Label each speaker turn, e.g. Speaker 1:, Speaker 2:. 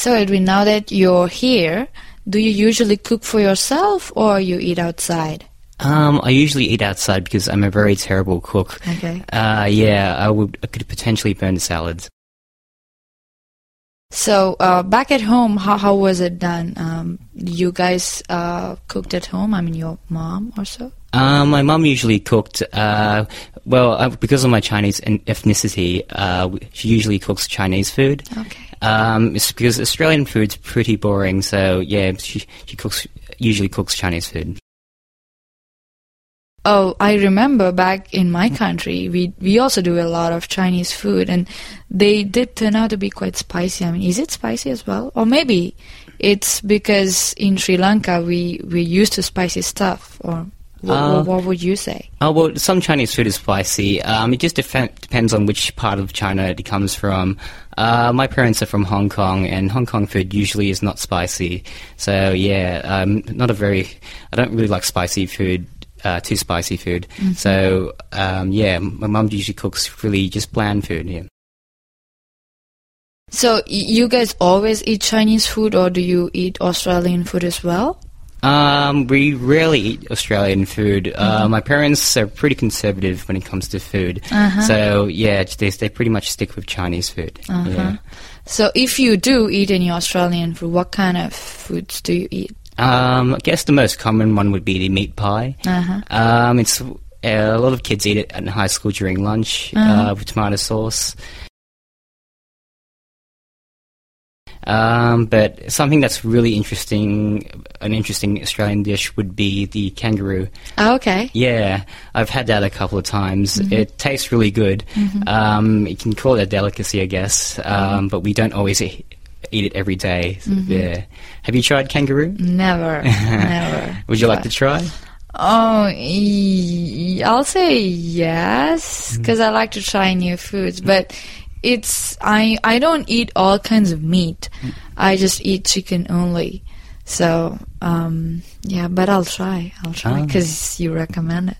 Speaker 1: So, Edwin, now that you're here, do you usually cook for yourself or you eat outside?
Speaker 2: Um, I usually eat outside because I'm a very terrible cook.
Speaker 1: Okay.
Speaker 2: Uh, yeah, I would I could potentially burn the salads.
Speaker 1: So, uh, back at home, how, how was it done? Um, you guys uh, cooked at home? I mean, your mom or so?
Speaker 2: Uh, my mom usually cooked. Uh, well, uh, because of my Chinese ethnicity, uh, she usually cooks Chinese food.
Speaker 1: Okay.
Speaker 2: Um, it's because Australian food's pretty boring, so yeah, she she cooks usually cooks Chinese food.
Speaker 1: Oh, I remember back in my country, we we also do a lot of Chinese food, and they did turn out to be quite spicy. I mean, is it spicy as well, or maybe it's because in Sri Lanka we we used to spicy stuff, or what,
Speaker 2: Uh,
Speaker 1: what would you say?
Speaker 2: Oh well, some Chinese food is spicy. Um, it just def- depends on which part of China it comes from. Uh, my parents are from Hong Kong, and Hong Kong food usually is not spicy. So yeah, um, not a very. I don't really like spicy food. Uh, too spicy food. So um, yeah, my mum usually cooks really just bland food. Yeah.
Speaker 1: So y- you guys always eat Chinese food, or do you eat Australian food as well?
Speaker 2: Um, we rarely eat Australian food. Uh, my parents are pretty conservative when it comes to food.
Speaker 1: Uh-huh.
Speaker 2: So yeah, they they pretty much stick with Chinese food. Yeah.
Speaker 1: So if you do eat any Australian food, what kind of foods do you eat?
Speaker 2: Um, I guess the most common one would be the meat pie.
Speaker 1: Uh-huh.
Speaker 2: Um, it's uh, a lot of kids eat it in high school during lunch uh, with tomato sauce. Um, but something that's really interesting, an interesting Australian dish would be the kangaroo.
Speaker 1: Oh, okay.
Speaker 2: Yeah, I've had that a couple of times. It tastes really good. Um, you can call it a delicacy, I guess, um, but we don't always eat, eat it every day. Yeah. Have you tried kangaroo?
Speaker 1: Never, never.
Speaker 2: Would you like to try?
Speaker 1: Oh, I'll say yes because I like to try new foods, but it's I I don't eat all kinds of meat. I just eat chicken only. So um, yeah, but I'll try. I'll try
Speaker 2: Ah.
Speaker 1: because you recommend it.